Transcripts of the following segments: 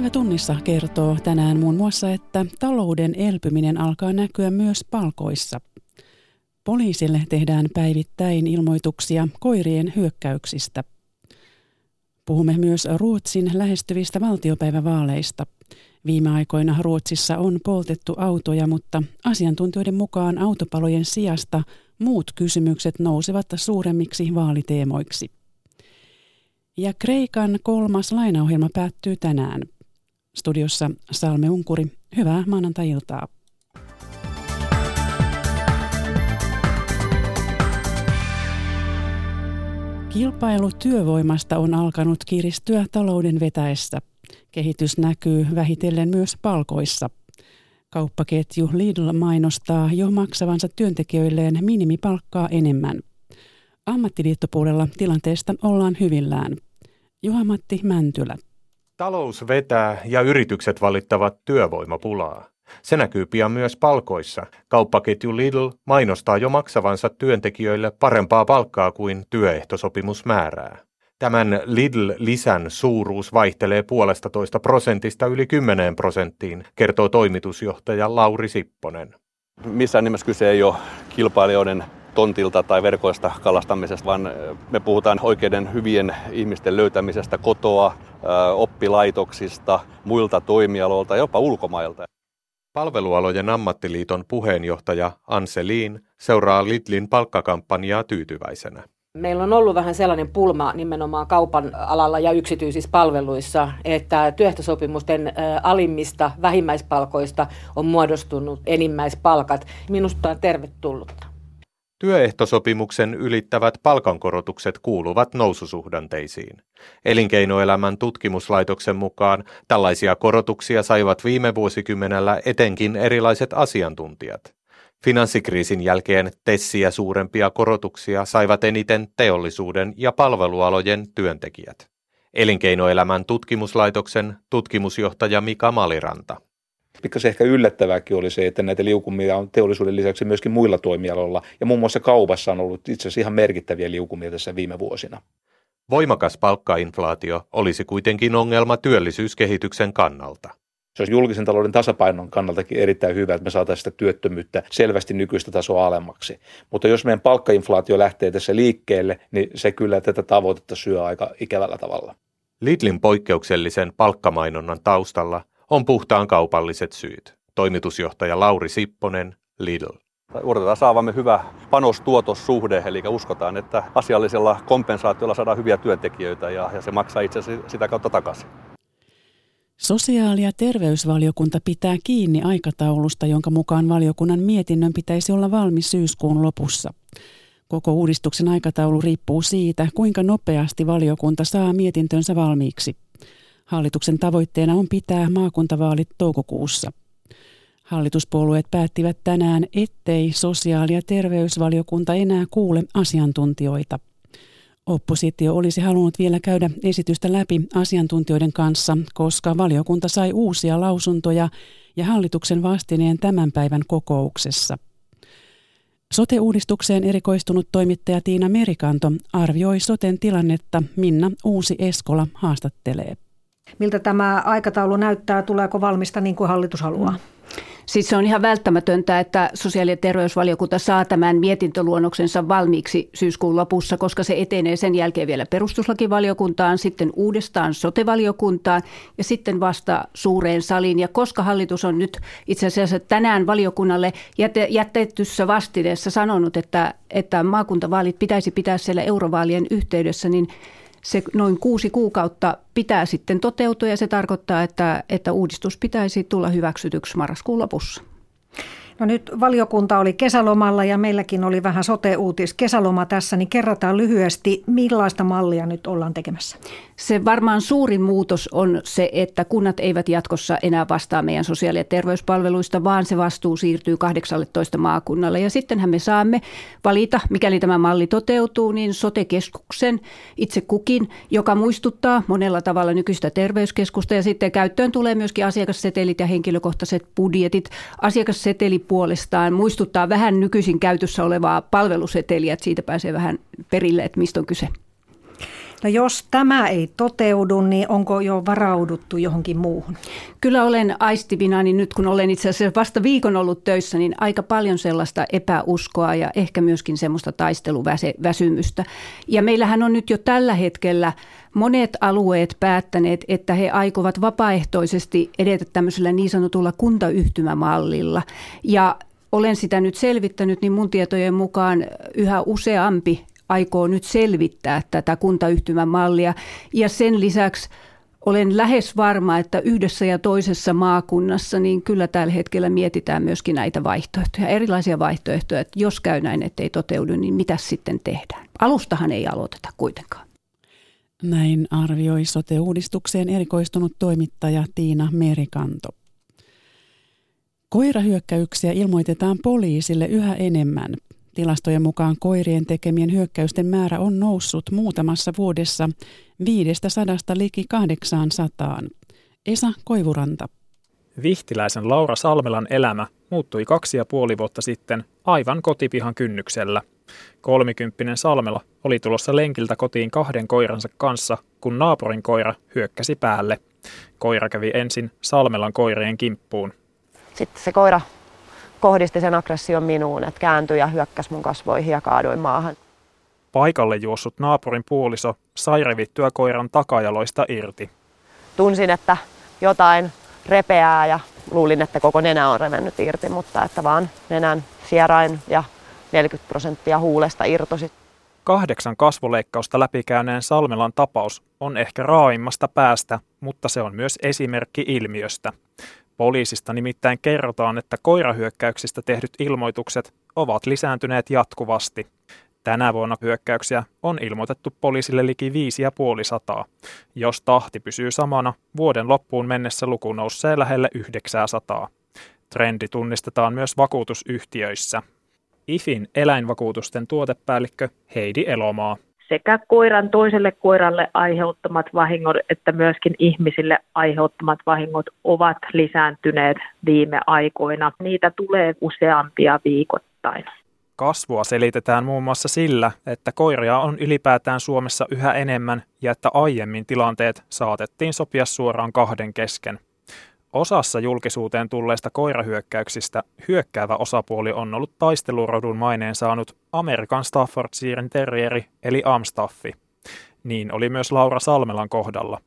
Päivä tunnissa kertoo tänään muun muassa, että talouden elpyminen alkaa näkyä myös palkoissa. Poliisille tehdään päivittäin ilmoituksia koirien hyökkäyksistä. Puhumme myös Ruotsin lähestyvistä valtiopäivävaaleista. Viime aikoina Ruotsissa on poltettu autoja, mutta asiantuntijoiden mukaan autopalojen sijasta muut kysymykset nousevat suuremmiksi vaaliteemoiksi. Ja Kreikan kolmas lainaohjelma päättyy tänään. Studiossa Salme Unkuri. Hyvää maanantai-iltaa. Kilpailu työvoimasta on alkanut kiristyä talouden vetäessä. Kehitys näkyy vähitellen myös palkoissa. Kauppaketju Lidl mainostaa jo maksavansa työntekijöilleen minimipalkkaa enemmän. Ammattiliittopuolella tilanteesta ollaan hyvillään. Juha-Matti Mäntylä. Talous vetää ja yritykset valittavat työvoimapulaa. Se näkyy pian myös palkoissa. Kauppaketju Lidl mainostaa jo maksavansa työntekijöille parempaa palkkaa kuin työehtosopimus määrää. Tämän Lidl-lisän suuruus vaihtelee puolesta toista prosentista yli 10 prosenttiin, kertoo toimitusjohtaja Lauri Sipponen. Missään nimessä kyse ei ole kilpailijoiden tontilta tai verkoista kalastamisesta, vaan me puhutaan oikeiden hyvien ihmisten löytämisestä kotoa, oppilaitoksista, muilta toimialoilta, jopa ulkomailta. Palvelualojen ammattiliiton puheenjohtaja Anseliin seuraa Lidlin palkkakampanjaa tyytyväisenä. Meillä on ollut vähän sellainen pulma nimenomaan kaupan alalla ja yksityisissä palveluissa, että työehtosopimusten alimmista vähimmäispalkoista on muodostunut enimmäispalkat. Minusta on tervetullutta. Työehtosopimuksen ylittävät palkankorotukset kuuluvat noususuhdanteisiin. Elinkeinoelämän tutkimuslaitoksen mukaan tällaisia korotuksia saivat viime vuosikymmenellä etenkin erilaiset asiantuntijat. Finanssikriisin jälkeen tessiä suurempia korotuksia saivat eniten teollisuuden ja palvelualojen työntekijät. Elinkeinoelämän tutkimuslaitoksen tutkimusjohtaja Mika Maliranta pikkasen ehkä yllättävääkin oli se, että näitä liukumia on teollisuuden lisäksi myöskin muilla toimialoilla. Ja muun muassa kaupassa on ollut itse asiassa ihan merkittäviä liukumia tässä viime vuosina. Voimakas palkkainflaatio olisi kuitenkin ongelma työllisyyskehityksen kannalta. Se olisi julkisen talouden tasapainon kannaltakin erittäin hyvä, että me saataisiin sitä työttömyyttä selvästi nykyistä tasoa alemmaksi. Mutta jos meidän palkkainflaatio lähtee tässä liikkeelle, niin se kyllä tätä tavoitetta syö aika ikävällä tavalla. Lidlin poikkeuksellisen palkkamainonnan taustalla on puhtaan kaupalliset syyt. Toimitusjohtaja Lauri Sipponen, Lidl. Odotetaan saavamme hyvä panostuotossuhde, eli uskotaan, että asiallisella kompensaatiolla saadaan hyviä työntekijöitä ja, ja se maksaa itse sitä kautta takaisin. Sosiaali- ja terveysvaliokunta pitää kiinni aikataulusta, jonka mukaan valiokunnan mietinnön pitäisi olla valmis syyskuun lopussa. Koko uudistuksen aikataulu riippuu siitä, kuinka nopeasti valiokunta saa mietintönsä valmiiksi. Hallituksen tavoitteena on pitää maakuntavaalit toukokuussa. Hallituspuolueet päättivät tänään, ettei sosiaali- ja terveysvaliokunta enää kuule asiantuntijoita. Oppositio olisi halunnut vielä käydä esitystä läpi asiantuntijoiden kanssa, koska valiokunta sai uusia lausuntoja ja hallituksen vastineen tämän päivän kokouksessa. Sote-uudistukseen erikoistunut toimittaja Tiina Merikanto arvioi soten tilannetta. Minna Uusi Eskola haastattelee. Miltä tämä aikataulu näyttää? Tuleeko valmista niin kuin hallitus haluaa? Siis se on ihan välttämätöntä, että sosiaali- ja terveysvaliokunta saa tämän mietintöluonnoksensa valmiiksi syyskuun lopussa, koska se etenee sen jälkeen vielä perustuslakivaliokuntaan, sitten uudestaan sotevaliokuntaan ja sitten vasta suureen saliin. Ja koska hallitus on nyt itse asiassa tänään valiokunnalle jätettyssä vastineessa sanonut, että, että maakuntavaalit pitäisi pitää siellä eurovaalien yhteydessä, niin se noin kuusi kuukautta pitää sitten toteutua ja se tarkoittaa, että, että uudistus pitäisi tulla hyväksytyksi marraskuun lopussa. No nyt valiokunta oli kesälomalla ja meilläkin oli vähän sote-uutis kesäloma tässä, niin kerrataan lyhyesti, millaista mallia nyt ollaan tekemässä? Se varmaan suurin muutos on se, että kunnat eivät jatkossa enää vastaa meidän sosiaali- ja terveyspalveluista, vaan se vastuu siirtyy 18 maakunnalle. Ja sittenhän me saamme valita, mikäli tämä malli toteutuu, niin sote-keskuksen itse kukin, joka muistuttaa monella tavalla nykyistä terveyskeskusta. Ja sitten käyttöön tulee myöskin asiakassetelit ja henkilökohtaiset budjetit. Asiakasseteli puolestaan muistuttaa vähän nykyisin käytössä olevaa palveluseteliä, että siitä pääsee vähän perille, että mistä on kyse. No jos tämä ei toteudu, niin onko jo varauduttu johonkin muuhun? Kyllä olen aistivina, niin nyt kun olen itse asiassa vasta viikon ollut töissä, niin aika paljon sellaista epäuskoa ja ehkä myöskin semmoista taisteluväsymystä. Ja meillähän on nyt jo tällä hetkellä monet alueet päättäneet, että he aikovat vapaaehtoisesti edetä tämmöisellä niin sanotulla kuntayhtymämallilla. Ja olen sitä nyt selvittänyt, niin mun tietojen mukaan yhä useampi aikoo nyt selvittää tätä kuntayhtymän mallia. Ja sen lisäksi olen lähes varma, että yhdessä ja toisessa maakunnassa niin kyllä tällä hetkellä mietitään myöskin näitä vaihtoehtoja, erilaisia vaihtoehtoja, että jos käy näin, ettei toteudu, niin mitä sitten tehdään. Alustahan ei aloiteta kuitenkaan. Näin arvioi sote-uudistukseen erikoistunut toimittaja Tiina Merikanto. Koirahyökkäyksiä ilmoitetaan poliisille yhä enemmän. Tilastojen mukaan koirien tekemien hyökkäysten määrä on noussut muutamassa vuodessa 500 liki 800. Esa Koivuranta. Vihtiläisen Laura Salmelan elämä muuttui kaksi ja puoli vuotta sitten aivan kotipihan kynnyksellä. Kolmikymppinen Salmela oli tulossa lenkiltä kotiin kahden koiransa kanssa, kun naapurin koira hyökkäsi päälle. Koira kävi ensin Salmelan koirien kimppuun. Sitten se koira kohdisti sen aggression minuun, että kääntyi ja hyökkäsi mun kasvoihin ja kaaduin maahan. Paikalle juossut naapurin puoliso sai revittyä koiran takajaloista irti. Tunsin, että jotain repeää ja luulin, että koko nenä on revennyt irti, mutta että vaan nenän sierain ja 40 prosenttia huulesta irtosi. Kahdeksan kasvoleikkausta läpikäyneen Salmelan tapaus on ehkä raaimmasta päästä, mutta se on myös esimerkki ilmiöstä. Poliisista nimittäin kerrotaan, että koirahyökkäyksistä tehdyt ilmoitukset ovat lisääntyneet jatkuvasti. Tänä vuonna hyökkäyksiä on ilmoitettu poliisille liki 550. Jos tahti pysyy samana, vuoden loppuun mennessä luku nousee lähelle 900. Trendi tunnistetaan myös vakuutusyhtiöissä. IFin eläinvakuutusten tuotepäällikkö Heidi Elomaa sekä koiran toiselle koiralle aiheuttamat vahingot että myöskin ihmisille aiheuttamat vahingot ovat lisääntyneet viime aikoina. Niitä tulee useampia viikoittain. Kasvua selitetään muun muassa sillä, että koiria on ylipäätään Suomessa yhä enemmän ja että aiemmin tilanteet saatettiin sopia suoraan kahden kesken. Osassa julkisuuteen tulleista koirahyökkäyksistä hyökkäävä osapuoli on ollut taistelurodun maineen saanut Amerikan Staffordshire Terrieri eli Amstaffi. Niin oli myös Laura Salmelan kohdalla.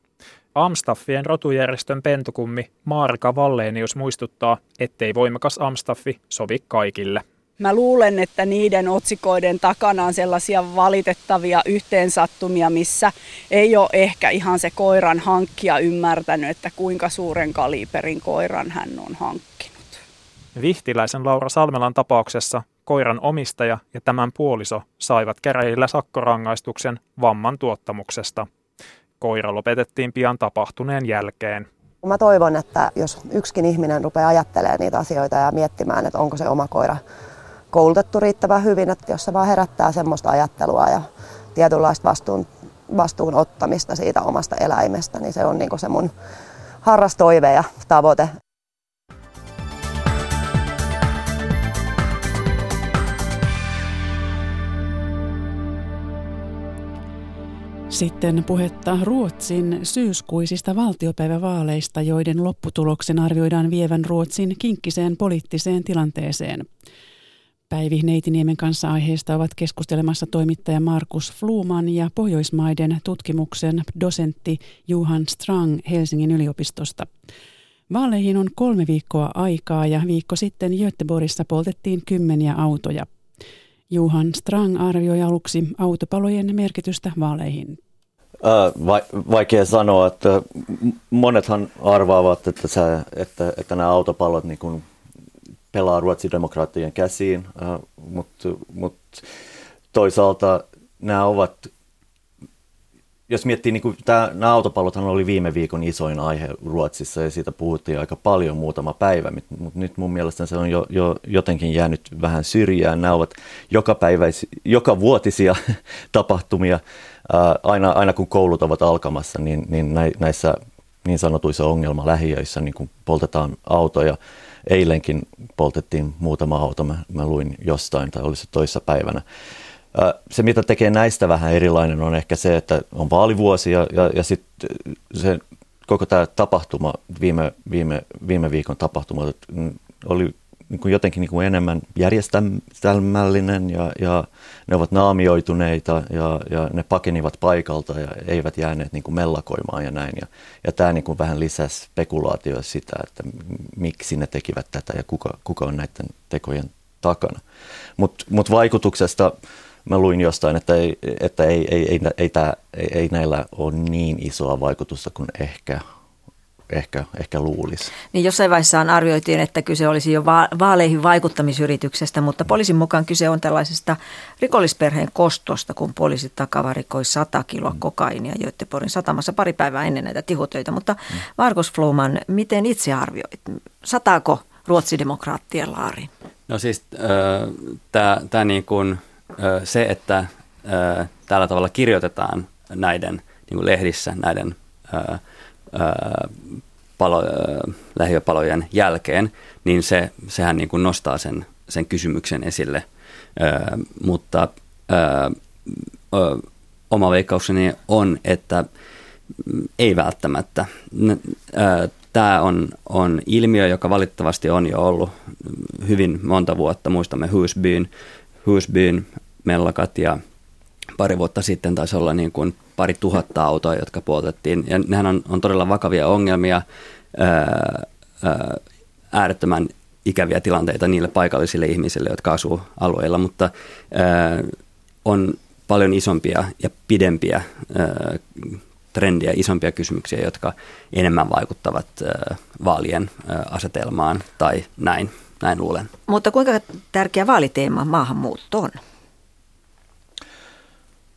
Amstaffien rotujärjestön pentukummi Maarika Valleenius muistuttaa, ettei voimakas Amstaffi sovi kaikille. Mä luulen, että niiden otsikoiden takana on sellaisia valitettavia yhteensattumia, missä ei ole ehkä ihan se koiran hankkija ymmärtänyt, että kuinka suuren kaliberin koiran hän on hankkinut. Vihtiläisen Laura Salmelan tapauksessa koiran omistaja ja tämän puoliso saivat käräjillä sakkorangaistuksen vamman tuottamuksesta. Koira lopetettiin pian tapahtuneen jälkeen. Mä toivon, että jos yksikin ihminen rupeaa ajattelemaan niitä asioita ja miettimään, että onko se oma koira koulutettu riittävän hyvin, että jos se vaan herättää semmoista ajattelua ja tietynlaista vastuun, vastuun ottamista siitä omasta eläimestä, niin se on niin se mun harrastoive ja tavoite. Sitten puhetta Ruotsin syyskuisista valtiopäivävaaleista, joiden lopputuloksen arvioidaan vievän Ruotsin kinkkiseen poliittiseen tilanteeseen. Päivi Neitiniemen kanssa aiheesta ovat keskustelemassa toimittaja Markus Fluman ja Pohjoismaiden tutkimuksen dosentti Juhan Strang Helsingin yliopistosta. Vaaleihin on kolme viikkoa aikaa ja viikko sitten Göteborgissa poltettiin kymmeniä autoja. Juhan Strang arvioi aluksi autopalojen merkitystä vaaleihin. Va- vaikea sanoa, että monethan arvaavat, että, se, että, että nämä autopalot niin kuin pelaa ruotsidemokraattien käsiin, äh, mutta mut toisaalta nämä ovat, jos miettii, niin kuin tämä, nämä autopallothan oli viime viikon isoin aihe Ruotsissa ja siitä puhuttiin aika paljon muutama päivä, mutta nyt mun mielestä se on jo, jo jotenkin jäänyt vähän syrjään. Nämä ovat joka, päiväisi, joka vuotisia tapahtumia. Äh, aina, aina kun koulut ovat alkamassa, niin, niin näissä niin sanotuissa ongelmalähiöissä niin kun poltetaan autoja eilenkin poltettiin muutama auto, mä, mä luin jostain, tai olisi toissa päivänä. Se, mitä tekee näistä vähän erilainen, on ehkä se, että on vaalivuosi ja, ja, ja sitten se koko tämä tapahtuma, viime, viime, viime viikon tapahtuma, oli niin kuin jotenkin niin kuin enemmän järjestelmällinen ja, ja ne ovat naamioituneita ja, ja ne pakenivat paikalta ja eivät jääneet niin kuin mellakoimaan ja näin. Ja, ja tämä niin kuin vähän lisäsi spekulaatioa sitä, että miksi ne tekivät tätä ja kuka, kuka on näiden tekojen takana. Mutta mut vaikutuksesta mä luin jostain, että, ei, että ei, ei, ei, ei, tää, ei, ei näillä ole niin isoa vaikutusta kuin ehkä ehkä, ehkä luulisi. Niin jossain vaiheessa arvioitiin, että kyse olisi jo va- vaaleihin vaikuttamisyrityksestä, mutta poliisin mukaan kyse on tällaisesta rikollisperheen kostosta, kun poliisit takavarikoi 100 kiloa mm. kokainia Göteborgin satamassa pari päivää ennen näitä tihutöitä. Mutta mm. Markus Fluman, miten itse arvioit? Sataako ruotsidemokraattien laariin? No siis äh, tämä niin kuin, äh, se, että äh, tällä tavalla kirjoitetaan näiden niin kuin lehdissä näiden äh, palo, lähiöpalojen jälkeen, niin se, sehän niin kuin nostaa sen, sen kysymyksen esille. mutta oma veikkaukseni on, että ei välttämättä. Tämä on, on ilmiö, joka valitettavasti on jo ollut hyvin monta vuotta. Muistamme Husbyn, Husbyn mellakat ja pari vuotta sitten taisi olla niin kuin pari tuhatta autoa, jotka poltettiin. Ja nehän on, on todella vakavia ongelmia, ää, ää, äärettömän ikäviä tilanteita niille paikallisille ihmisille, jotka asuu alueilla, mutta ää, on paljon isompia ja pidempiä ää, trendiä, isompia kysymyksiä, jotka enemmän vaikuttavat ää, vaalien ää, asetelmaan tai näin, näin luulen. Mutta kuinka tärkeä vaaliteema maahanmuutto on?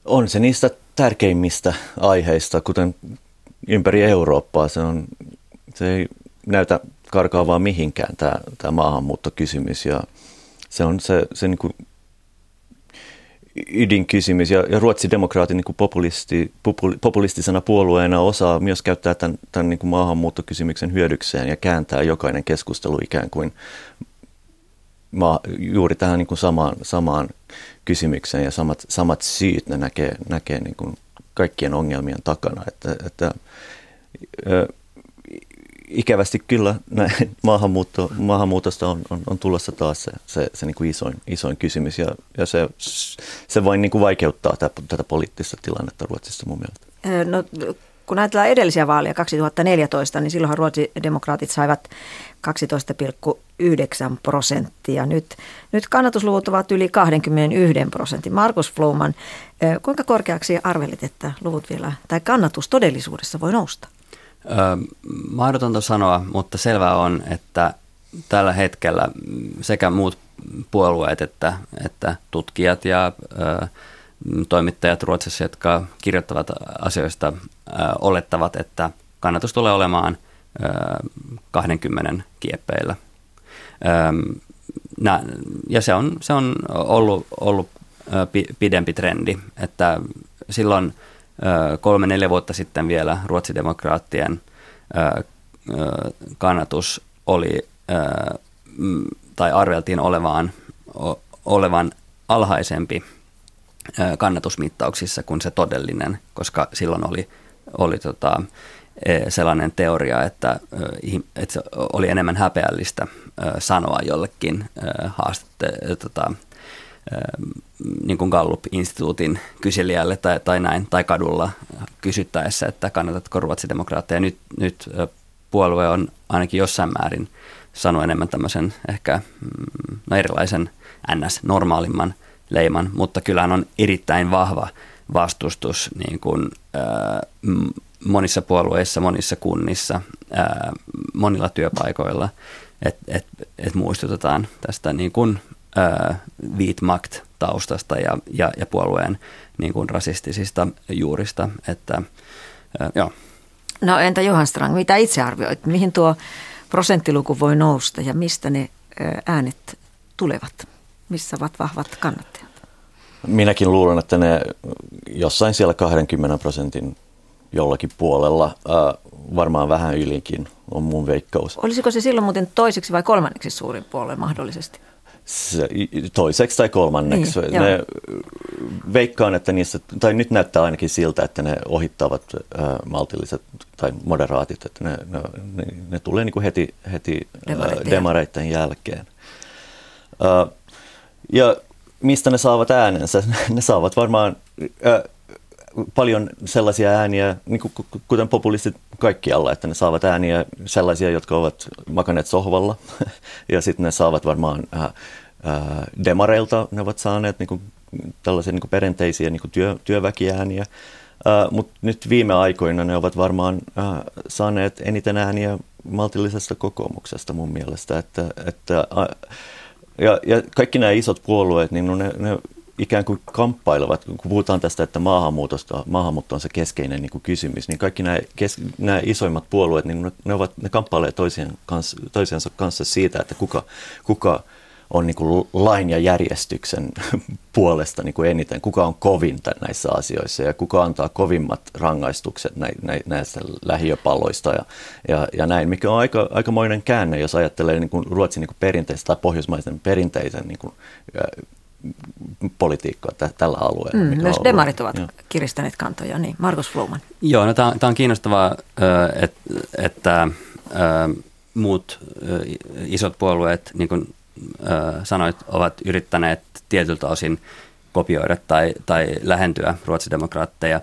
On se niistä tärkeimmistä aiheista, kuten ympäri Eurooppaa. Se, on, se ei näytä karkaavaa mihinkään tämä, tämä maahanmuuttokysymys ja se on se, se niin kuin ydinkysymys ja, ja ruotsidemokraatit niin populisti, populistisena puolueena osaa myös käyttää tämän, tämän niin kuin maahanmuuttokysymyksen hyödykseen ja kääntää jokainen keskustelu ikään kuin maa, juuri tähän niin kuin samaan, samaan kysymykseen ja samat, samat syyt ne näkee, näkee niin kuin kaikkien ongelmien takana. Että, että, ö, ikävästi kyllä näin, maahanmuutto, maahanmuutosta on, on, on tulossa taas se, se, se niin kuin isoin, isoin kysymys ja, ja se, se vain niin kuin vaikeuttaa tätä, tätä poliittista tilannetta Ruotsissa mun mielestä. No, kun ajatellaan edellisiä vaaleja 2014, niin silloinhan ruotsidemokraatit saivat 12,9 prosenttia. Nyt, nyt kannatusluvut ovat yli 21 prosentin. Markus Fluman, kuinka korkeaksi arvelit, että luvut vielä, tai kannatus todellisuudessa voi nousta? Öö, mahdotonta sanoa, mutta selvää on, että tällä hetkellä sekä muut puolueet että, että tutkijat ja ö, toimittajat Ruotsissa, jotka kirjoittavat asioista, olettavat, että kannatus tulee olemaan – 20 kieppeillä. Ja se on, se on ollut, ollut pidempi trendi, että silloin kolme-neljä vuotta sitten vielä ruotsidemokraattien kannatus oli, tai arveltiin olevaan, olevan alhaisempi kannatusmittauksissa kuin se todellinen, koska silloin oli, oli tota, sellainen teoria, että, että se oli enemmän häpeällistä sanoa jollekin haastatte, tota, niin kuin Gallup-instituutin kyselijälle tai, tai näin, tai kadulla kysyttäessä, että kannatatko ruotsidemokraatteja. Nyt, nyt puolue on ainakin jossain määrin sanonut enemmän tämmöisen ehkä mm, no erilaisen NS-normaalimman leiman, mutta kyllähän on erittäin vahva vastustus niin kuin, äh, monissa puolueissa, monissa kunnissa, ää, monilla työpaikoilla, että et, et muistutetaan tästä niin kuin, ää, Viitmakt-taustasta ja, ja, ja puolueen niin kuin rasistisista juurista. Että, ää, joo. No entä Johan Strang, mitä itse arvioit? Mihin tuo prosenttiluku voi nousta ja mistä ne äänet tulevat? Missä ovat vahvat kannattajat? Minäkin luulen, että ne jossain siellä 20 prosentin jollakin puolella, äh, varmaan vähän ylikin on mun veikkaus. Olisiko se silloin muuten toiseksi vai kolmanneksi suurin puolue mahdollisesti? Se, toiseksi tai kolmanneksi. Niin, ne, veikkaan, että niissä, tai nyt näyttää ainakin siltä, että ne ohittavat äh, maltilliset tai moderaatit, että ne, ne, ne, ne tulee niin kuin heti, heti äh, demareiden jälkeen. Äh, ja mistä ne saavat äänensä? Ne saavat varmaan äh, paljon sellaisia ääniä, niin kuin, kuten populistit kaikkialla, että ne saavat ääniä sellaisia, jotka ovat makaneet sohvalla, ja sitten ne saavat varmaan äh, äh, demareilta, ne ovat saaneet niin kuin, tällaisia niin kuin perinteisiä niin kuin työ, työväkiääniä, äh, mutta nyt viime aikoina ne ovat varmaan äh, saaneet eniten ääniä maltillisesta kokoomuksesta mun mielestä, että, että äh, ja, ja kaikki nämä isot puolueet, niin ne, ne ikään kuin kamppailevat, kun puhutaan tästä, että maahanmuutosta, maahanmuutto on se keskeinen niin kuin kysymys, niin kaikki nämä, kes, nämä isoimmat puolueet, niin ne, ovat, ne kamppailevat toisien kanssa, toisiensa kanssa siitä, että kuka, kuka on niin kuin lain ja järjestyksen puolesta niin kuin eniten, kuka on kovinta näissä asioissa ja kuka antaa kovimmat rangaistukset näistä lähiöpalloista ja, ja, ja näin, mikä on aika, aikamoinen käänne, jos ajattelee niin kuin Ruotsin niin kuin perinteistä tai pohjoismaisen perinteisen niin kuin, politiikkaa tä, tällä alueella. Mm, myös demarit ovat Joo. kiristäneet kantoja, niin Markus Fluman. Joo, no tämä on kiinnostavaa, että, että muut isot puolueet, niin kuin sanoit, ovat yrittäneet tietyltä osin kopioida tai, tai lähentyä ruotsidemokraatteja.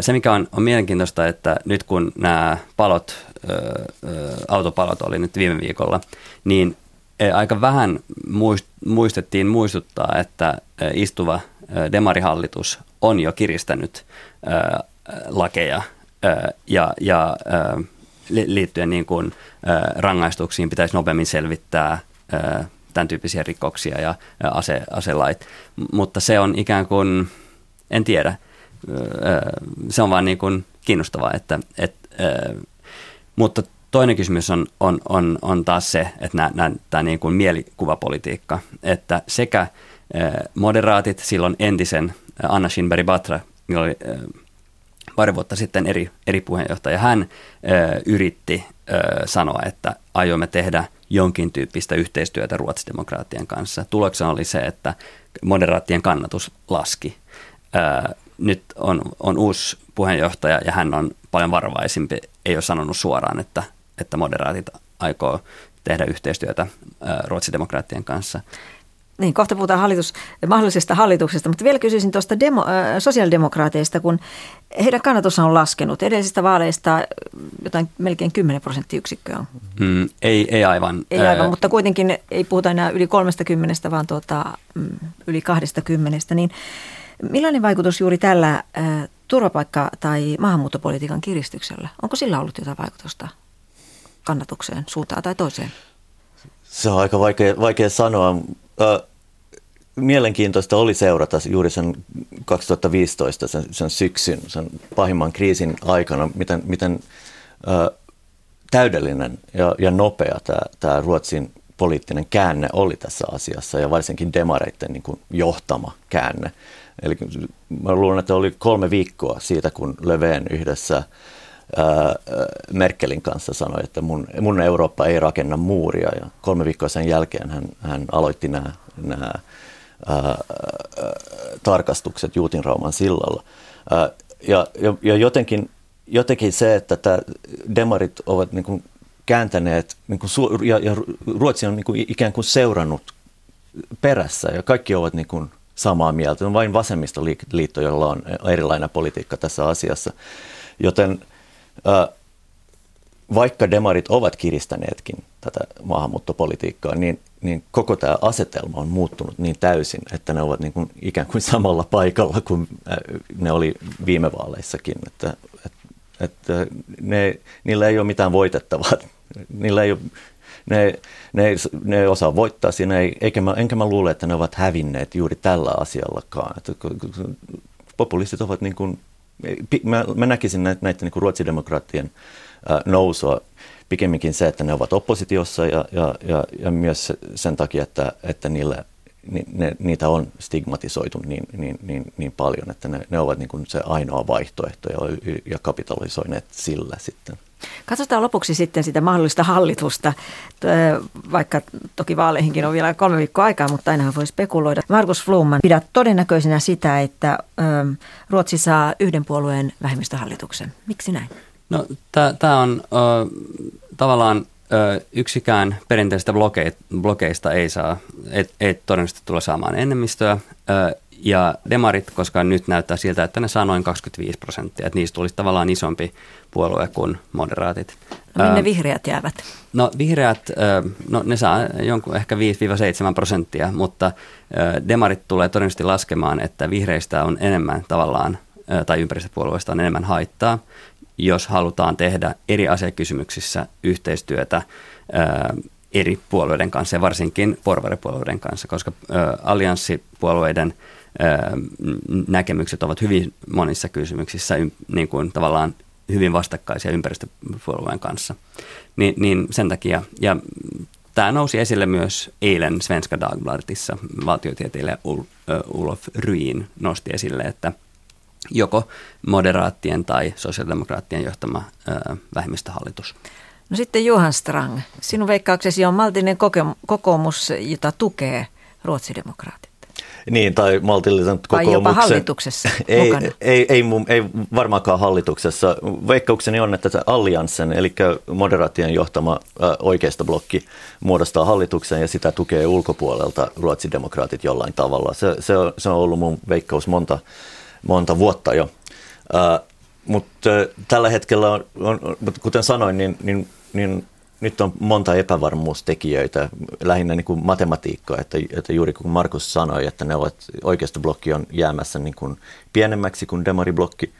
Se, mikä on, on mielenkiintoista, että nyt kun nämä palot, autopalot oli nyt viime viikolla, niin aika vähän muistettiin muistuttaa, että istuva demarihallitus on jo kiristänyt lakeja ja, ja liittyen niin kuin rangaistuksiin pitäisi nopeammin selvittää tämän tyyppisiä rikoksia ja ase, aselait. Mutta se on ikään kuin, en tiedä, se on vaan niin kuin kiinnostavaa, että, et, mutta Toinen kysymys on, on, on, on taas se, että tämä niin kuin mielikuvapolitiikka, että sekä moderaatit, silloin entisen Anna Shinberi Batra, oli pari vuotta sitten eri, eri puheenjohtaja, hän yritti sanoa, että aiomme tehdä jonkin tyyppistä yhteistyötä ruotsidemokraattien kanssa. Tuloksena oli se, että moderaattien kannatus laski. Nyt on, on uusi puheenjohtaja ja hän on paljon varovaisimpi, ei ole sanonut suoraan, että että moderaatit aikoo tehdä yhteistyötä ruotsidemokraattien kanssa. Niin, kohta puhutaan hallitus, mahdollisesta hallituksesta, mutta vielä kysyisin tuosta demo, äh, sosiaalidemokraateista, kun heidän kannatus on laskenut. Edellisistä vaaleista jotain melkein 10 prosenttiyksikköä on. Mm, ei, ei aivan. Ei aivan, äh, mutta kuitenkin ei puhuta enää yli 30, vaan tuota, mm, yli 20. Niin millainen vaikutus juuri tällä äh, turvapaikka- tai maahanmuuttopolitiikan kiristyksellä? Onko sillä ollut jotain vaikutusta kannatukseen suuntaan tai toiseen? Se on aika vaikea, vaikea sanoa. Mielenkiintoista oli seurata juuri sen 2015, sen, sen syksyn, sen pahimman kriisin aikana, miten, miten täydellinen ja, ja nopea tämä, tämä Ruotsin poliittinen käänne oli tässä asiassa ja varsinkin demareiden niin kuin johtama käänne. Eli mä luulen, että oli kolme viikkoa siitä, kun Löfven yhdessä Merkelin kanssa sanoi, että mun, mun Eurooppa ei rakenna muuria. Ja kolme viikkoa sen jälkeen hän, hän aloitti nämä, nämä ää, tarkastukset Juutinrauman sillalla. Ää, ja, ja, ja jotenkin, jotenkin se, että tämä demarit ovat niin kuin kääntäneet, niin kuin, ja, ja Ruotsi on niin kuin ikään kuin seurannut perässä ja kaikki ovat niin kuin samaa mieltä. On vain vasemmistoliitto, jolla on erilainen politiikka tässä asiassa. Joten vaikka demarit ovat kiristäneetkin tätä maahanmuuttopolitiikkaa, niin, niin koko tämä asetelma on muuttunut niin täysin, että ne ovat niin kuin ikään kuin samalla paikalla kuin ne oli viime vaaleissakin. Että, että, ne, niillä ei ole mitään voitettavaa. Niillä ei ole, ne, ne, ne ei osaa voittaa siinä, eikä mä, enkä mä luule, että ne ovat hävinneet juuri tällä asiallakaan. Että populistit ovat niin kuin mä, mä näkisin näitä, näitä niin ruotsidemokraattien nousua pikemminkin se, että ne ovat oppositiossa ja, ja, ja, ja myös sen takia, että, että niille, ni, ne, niitä on stigmatisoitu niin, niin, niin, niin paljon, että ne, ne ovat niin kuin se ainoa vaihtoehto ja, ja kapitalisoineet sillä sitten. Katsotaan lopuksi sitten sitä mahdollista hallitusta, vaikka toki vaaleihinkin on vielä kolme viikkoa aikaa, mutta aina voi spekuloida. Markus Flumman, pidät todennäköisenä sitä, että Ruotsi saa yhden puolueen vähemmistöhallituksen. Miksi näin? No tämä on äh, tavallaan yksikään perinteisistä blokeista ei, saa, ei, ei todennäköisesti tule saamaan enemmistöä. Ja demarit, koska nyt näyttää siltä, että ne saa noin 25 prosenttia, että niistä tulisi tavallaan isompi puolue kuin moderaatit. No minne vihreät jäävät? No vihreät, no ne saa jonkun ehkä 5-7 prosenttia, mutta demarit tulee todennäköisesti laskemaan, että vihreistä on enemmän tavallaan, tai ympäristöpuolueista on enemmän haittaa jos halutaan tehdä eri asiakysymyksissä yhteistyötä eri puolueiden kanssa ja varsinkin porvaripuolueiden kanssa, koska allianssipuolueiden näkemykset ovat hyvin monissa kysymyksissä niin kuin tavallaan hyvin vastakkaisia ympäristöpuolueen kanssa. Ni, niin sen takia, ja tämä nousi esille myös eilen Svenska Dagbladetissa, valtiotieteilijä Ulof Ryin nosti esille, että – joko moderaattien tai sosiaalidemokraattien johtama vähemmistöhallitus. No sitten Johan Strang, sinun veikkauksesi on maltillinen kokoomus, jota tukee ruotsidemokraatit. Niin, tai maltillisen kokoomuksen. Vai jopa hallituksessa ei, mukana? Ei, ei, ei, ei varmaankaan hallituksessa. Veikkaukseni on, että Allianssen, eli moderaattien johtama oikeistoblokki, muodostaa hallituksen ja sitä tukee ulkopuolelta ruotsidemokraatit jollain tavalla. Se, se, on, se on ollut mun veikkaus monta, monta vuotta jo. Mutta tällä hetkellä, on, on, kuten sanoin, niin, niin, niin nyt on monta epävarmuustekijöitä, lähinnä niin kuin matematiikkaa, että, että juuri kun Markus sanoi, että ne ovat, oikeistoblokki on jäämässä niin kuin pienemmäksi kuin demariblokki,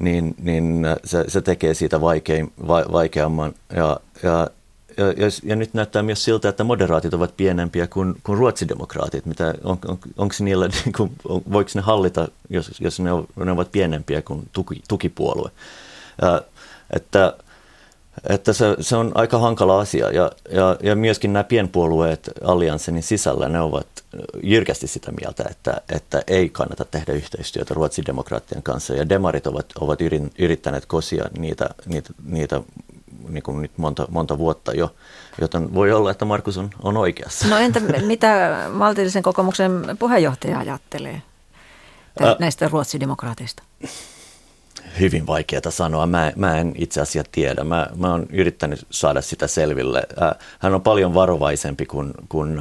niin, niin se, se tekee siitä vaikein, va, vaikeamman. Ja, ja ja, ja, ja nyt näyttää myös siltä, että moderaatit ovat pienempiä kuin, kuin ruotsidemokraatit. Mitä, on, on, onko niillä, niin kuin, on, voiko ne hallita, jos, jos ne, on, ne ovat pienempiä kuin tuki, tukipuolue? Ja, että että se, se on aika hankala asia ja, ja, ja myöskin nämä pienpuolueet allianssenin sisällä, ne ovat jyrkästi sitä mieltä, että, että ei kannata tehdä yhteistyötä Ruotsin demokraattien kanssa ja demarit ovat, ovat yrittäneet kosia niitä, niitä, niitä niin kuin nyt monta, monta vuotta jo, joten voi olla, että Markus on, on oikeassa. No entä mitä maltillisen kokoomuksen puheenjohtaja ajattelee näistä ruotsidemokraateista? Hyvin vaikeaa sanoa. Mä, mä en itse asiassa tiedä. Mä, mä oon yrittänyt saada sitä selville. Hän on paljon varovaisempi kuin, kuin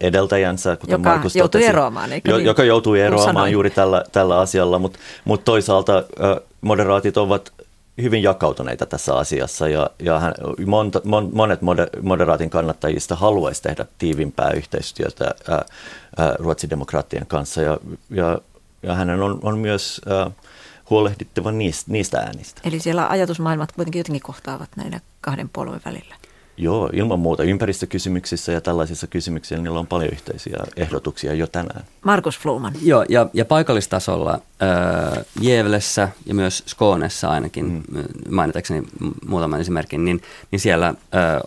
edeltäjänsä, kuten joka Markus joutui totesi, eroamaan, eikö jo, niin? Joka joutui eroamaan juuri tällä, tällä asialla, mutta mut toisaalta moderaatit ovat hyvin jakautuneita tässä asiassa ja, ja hän, monta, mon, monet moderaatin kannattajista haluaisi tehdä tiivimpää yhteistyötä ää, ää, ruotsidemokraattien kanssa ja, ja, ja hänen on, on myös ää, huolehdittava niistä, niistä äänistä. Eli siellä ajatusmaailmat kuitenkin jotenkin kohtaavat näiden kahden puolueen välillä. Joo, ilman muuta ympäristökysymyksissä ja tällaisissa kysymyksissä niillä on paljon yhteisiä ehdotuksia jo tänään. Markus Fluman. Joo, ja, ja paikallistasolla äh, Jevlessä ja myös Skoonessa ainakin, mm. mainitakseni muutaman esimerkin, niin, niin siellä äh,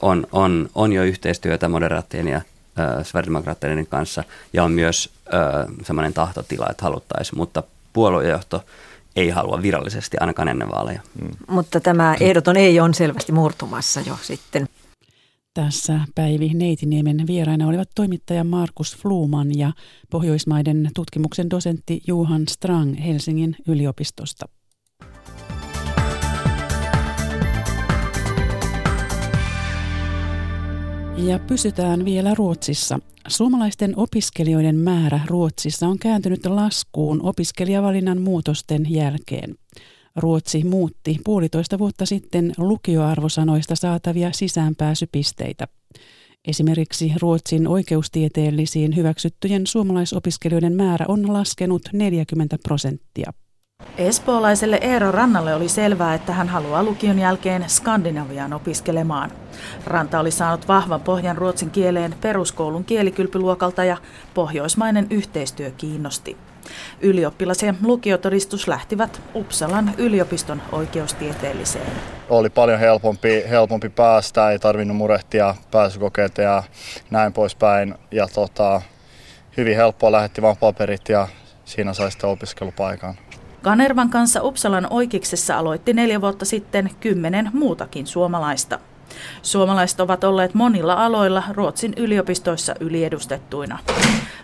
on, on, on jo yhteistyötä moderaattien ja äh, sverigedemokraatteiden kanssa ja on myös äh, sellainen tahtotila, että haluttaisiin, mutta puoluejohto ei halua virallisesti ainakaan ennen vaaleja. Mm. Mutta tämä ehdoton ei on selvästi murtumassa jo sitten. Tässä Päivi Neitiniemen vieraina olivat toimittaja Markus Fluman ja Pohjoismaiden tutkimuksen dosentti Johan Strang Helsingin yliopistosta. Ja pysytään vielä Ruotsissa. Suomalaisten opiskelijoiden määrä Ruotsissa on kääntynyt laskuun opiskelijavalinnan muutosten jälkeen. Ruotsi muutti puolitoista vuotta sitten lukioarvosanoista saatavia sisäänpääsypisteitä. Esimerkiksi Ruotsin oikeustieteellisiin hyväksyttyjen suomalaisopiskelijoiden määrä on laskenut 40 prosenttia. Espoolaiselle Eero Rannalle oli selvää, että hän haluaa lukion jälkeen Skandinaviaan opiskelemaan. Ranta oli saanut vahvan pohjan ruotsin kieleen peruskoulun kielikylpyluokalta ja pohjoismainen yhteistyö kiinnosti. Ylioppilas- ja lukiotodistus lähtivät Uppsalan yliopiston oikeustieteelliseen. Oli paljon helpompi, helpompi päästä, ei tarvinnut murehtia pääsykokeita ja näin poispäin. Ja tota, hyvin helppoa lähetti vain paperit ja siinä sai sitten opiskelupaikan. Kanervan kanssa Uppsalan oikeiksessa aloitti neljä vuotta sitten kymmenen muutakin suomalaista. Suomalaiset ovat olleet monilla aloilla Ruotsin yliopistoissa yliedustettuina.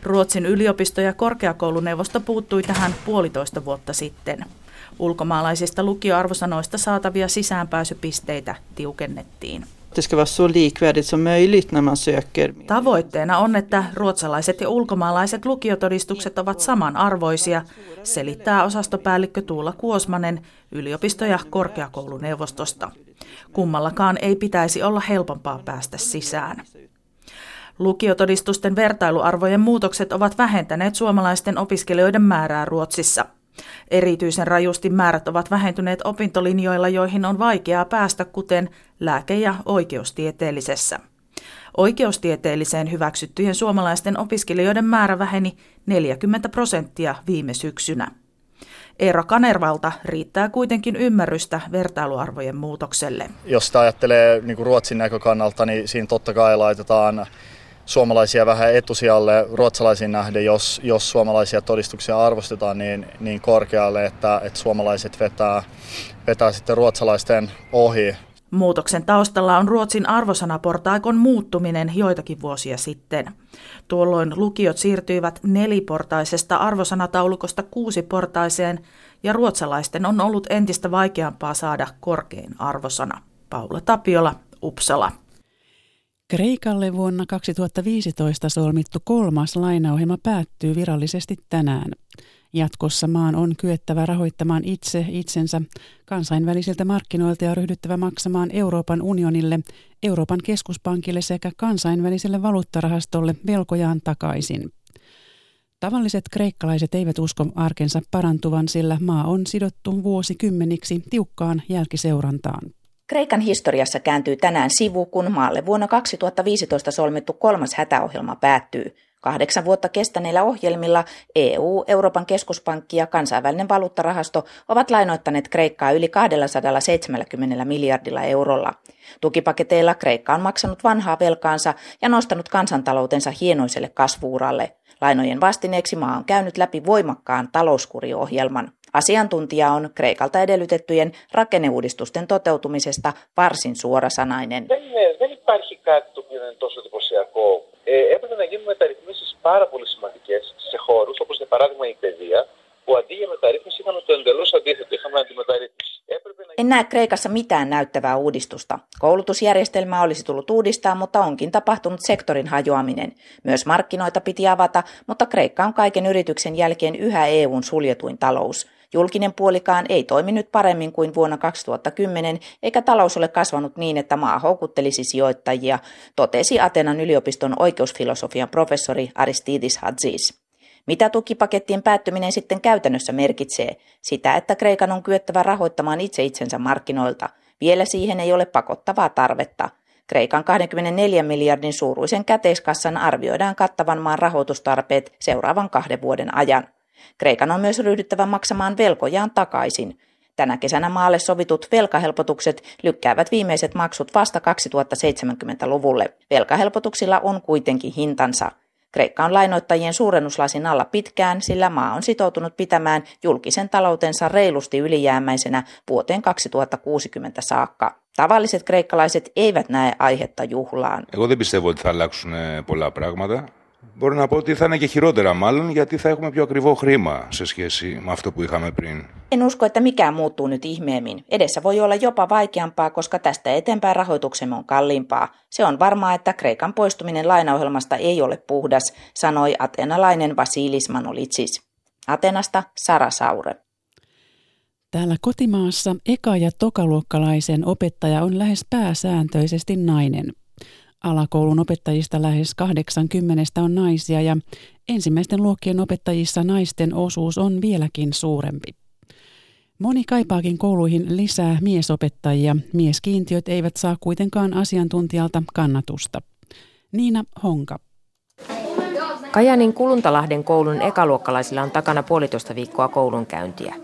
Ruotsin yliopisto- ja korkeakouluneuvosto puuttui tähän puolitoista vuotta sitten. Ulkomaalaisista lukioarvosanoista saatavia sisäänpääsypisteitä tiukennettiin. Det ska vara så likvärdigt som möjligt när man söker. Tavoitteena on, että ruotsalaiset ja ulkomaalaiset lukiotodistukset ovat samanarvoisia, selittää osastopäällikkö Tuula Kuosmanen yliopisto- ja korkeakouluneuvostosta. Kummallakaan ei pitäisi olla helpompaa päästä sisään. Lukiotodistusten vertailuarvojen muutokset ovat vähentäneet suomalaisten opiskelijoiden määrää Ruotsissa – Erityisen rajusti määrät ovat vähentyneet opintolinjoilla, joihin on vaikeaa päästä, kuten lääke- ja oikeustieteellisessä. Oikeustieteelliseen hyväksyttyjen suomalaisten opiskelijoiden määrä väheni 40 prosenttia viime syksynä. Eero Kanervalta riittää kuitenkin ymmärrystä vertailuarvojen muutokselle. Jos sitä ajattelee niin kuin Ruotsin näkökannalta, niin siinä totta kai laitetaan suomalaisia vähän etusijalle ruotsalaisiin nähden, jos, jos suomalaisia todistuksia arvostetaan niin, niin korkealle, että, että suomalaiset vetää, vetää sitten ruotsalaisten ohi. Muutoksen taustalla on Ruotsin arvosanaportaikon muuttuminen joitakin vuosia sitten. Tuolloin lukiot siirtyivät neliportaisesta arvosanataulukosta kuusiportaiseen ja ruotsalaisten on ollut entistä vaikeampaa saada korkein arvosana. Paula Tapiola, Uppsala. Kreikalle vuonna 2015 solmittu kolmas lainaohjelma päättyy virallisesti tänään. Jatkossa maan on kyettävä rahoittamaan itse itsensä kansainvälisiltä markkinoilta ja ryhdyttävä maksamaan Euroopan unionille, Euroopan keskuspankille sekä kansainväliselle valuuttarahastolle velkojaan takaisin. Tavalliset kreikkalaiset eivät usko arkensa parantuvan, sillä maa on sidottu vuosikymmeniksi tiukkaan jälkiseurantaan. Kreikan historiassa kääntyy tänään sivu, kun maalle vuonna 2015 solmittu kolmas hätäohjelma päättyy. Kahdeksan vuotta kestäneillä ohjelmilla EU, Euroopan keskuspankki ja kansainvälinen valuuttarahasto ovat lainoittaneet Kreikkaa yli 270 miljardilla eurolla. Tukipaketeilla Kreikka on maksanut vanhaa velkaansa ja nostanut kansantaloutensa hienoiselle kasvuuralle. Lainojen vastineeksi maa on käynyt läpi voimakkaan talouskuriohjelman. Asiantuntija on Kreikalta edellytettyjen rakenneuudistusten toteutumisesta varsin suorasanainen. Δεν υπάρχει κάτι το οποίο είναι τόσο εντυπωσιακό. Ε, έπρεπε να γίνουν μεταρρυθμίσεις πάρα πολύ σημαντικές σε χώρους όπως για παράδειγμα η παιδεία που αντί για μεταρρύθμιση είχαμε το εντελώς αντίθετο, είχαμε αντιμεταρρύθμιση. En näe Kreikassa mitään näyttävää uudistusta. Koulutusjärjestelmää olisi tullut uudistaa, mutta onkin tapahtunut sektorin hajoaminen. Myös markkinoita piti avata, mutta Kreikka on kaiken yrityksen jälkeen yhä EUn suljetuin talous. Julkinen puolikaan ei toimi nyt paremmin kuin vuonna 2010, eikä talous ole kasvanut niin, että maa houkuttelisi sijoittajia, totesi Atenan yliopiston oikeusfilosofian professori Aristidis Hadzis. Mitä tukipakettien päättyminen sitten käytännössä merkitsee? Sitä, että Kreikan on kyettävä rahoittamaan itse itsensä markkinoilta. Vielä siihen ei ole pakottavaa tarvetta. Kreikan 24 miljardin suuruisen käteiskassan arvioidaan kattavan maan rahoitustarpeet seuraavan kahden vuoden ajan. Kreikan on myös ryhdyttävä maksamaan velkojaan takaisin. Tänä kesänä maalle sovitut velkahelpotukset lykkäävät viimeiset maksut vasta 2070-luvulle. Velkahelpotuksilla on kuitenkin hintansa. Kreikka on lainoittajien suurennuslasin alla pitkään, sillä maa on sitoutunut pitämään julkisen taloutensa reilusti ylijäämäisenä vuoteen 2060 saakka. Tavalliset kreikkalaiset eivät näe aihetta juhlaan. Εγώ δεν πιστεύω ότι θα αλλάξουν πολλά πράγματα. Μπορώ να πω ότι θα είναι και χειρότερα μάλλον γιατί θα έχουμε πιο ακριβό χρήμα σε σχέση με αυτό που είχαμε πριν. En usko, että mikään muuttuu nyt ihmeemmin. Edessä voi olla jopa vaikeampaa, koska tästä eteenpäin rahoituksemme on kalliimpaa. Se on varmaa, että Kreikan poistuminen lainaohjelmasta ei ole puhdas, sanoi atenalainen Vasilis Manolitsis. Atenasta Sara Saure. Täällä kotimaassa eka- ja tokaluokkalaisen opettaja on lähes pääsääntöisesti nainen. Alakoulun opettajista lähes 80 on naisia ja ensimmäisten luokkien opettajissa naisten osuus on vieläkin suurempi. Moni kaipaakin kouluihin lisää miesopettajia. Mieskiintiöt eivät saa kuitenkaan asiantuntijalta kannatusta. Niina Honka. Kajanin Kuluntalahden koulun ekaluokkalaisilla on takana puolitoista viikkoa koulunkäyntiä.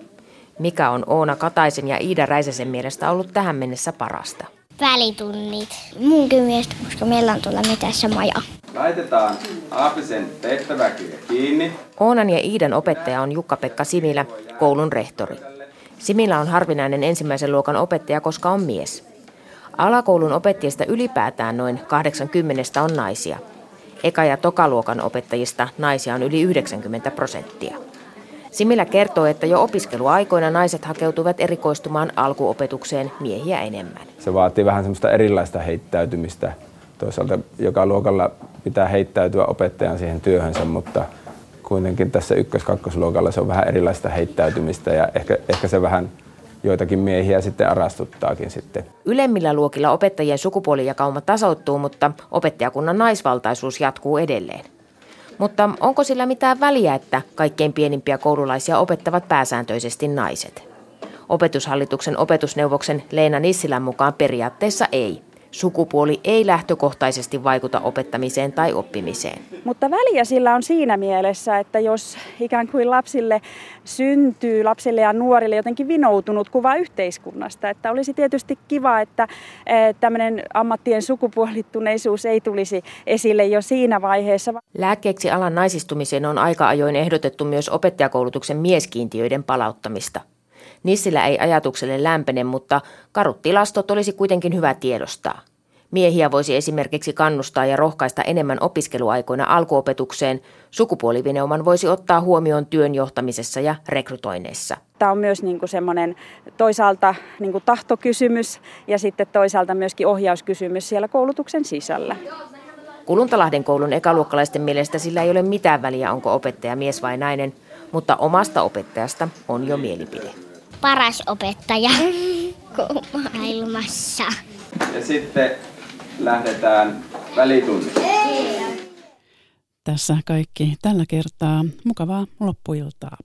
Mikä on Oona Kataisen ja Iida Räisäsen mielestä ollut tähän mennessä parasta? Välitunnit. Munkin mielestä, koska meillä on tuolla metässä maja. Laitetaan Aapisen tehtäväkirja kiinni. Oonan ja Iidan opettaja on Jukka-Pekka Similä, koulun rehtori. Similä on harvinainen ensimmäisen luokan opettaja, koska on mies. Alakoulun opettajista ylipäätään noin 80 on naisia. Eka- ja tokaluokan opettajista naisia on yli 90 prosenttia. Similä kertoo, että jo opiskeluaikoina naiset hakeutuvat erikoistumaan alkuopetukseen miehiä enemmän. Se vaatii vähän semmoista erilaista heittäytymistä. Toisaalta joka luokalla pitää heittäytyä opettajan siihen työhönsä, mutta kuitenkin tässä ykkös-kakkosluokalla se on vähän erilaista heittäytymistä ja ehkä, ehkä se vähän joitakin miehiä sitten arastuttaakin sitten. Ylemmillä luokilla opettajien sukupuolijakauma tasoittuu, mutta opettajakunnan naisvaltaisuus jatkuu edelleen. Mutta onko sillä mitään väliä, että kaikkein pienimpiä koululaisia opettavat pääsääntöisesti naiset? Opetushallituksen opetusneuvoksen Leena Nissilän mukaan periaatteessa ei. Sukupuoli ei lähtökohtaisesti vaikuta opettamiseen tai oppimiseen. Mutta väliä sillä on siinä mielessä, että jos ikään kuin lapsille syntyy, lapsille ja nuorille jotenkin vinoutunut kuva yhteiskunnasta, että olisi tietysti kiva, että eh, tämmöinen ammattien sukupuolittuneisuus ei tulisi esille jo siinä vaiheessa. Lääkkeeksi alan naisistumiseen on aika ajoin ehdotettu myös opettajakoulutuksen mieskiintiöiden palauttamista. Nissillä ei ajatukselle lämpene, mutta karut tilastot olisi kuitenkin hyvä tiedostaa. Miehiä voisi esimerkiksi kannustaa ja rohkaista enemmän opiskeluaikoina alkuopetukseen. Sukupuolivineuman voisi ottaa huomioon työn johtamisessa ja rekrytoinneissa. Tämä on myös niin kuin semmoinen toisaalta niin kuin tahtokysymys ja sitten toisaalta myöskin ohjauskysymys siellä koulutuksen sisällä. Kuluntalahden koulun ekaluokkalaisten mielestä sillä ei ole mitään väliä, onko opettaja mies vai nainen, mutta omasta opettajasta on jo mielipide paras opettaja maailmassa. Ja sitten lähdetään välitunnille. Tässä kaikki tällä kertaa. Mukavaa loppuiltaa.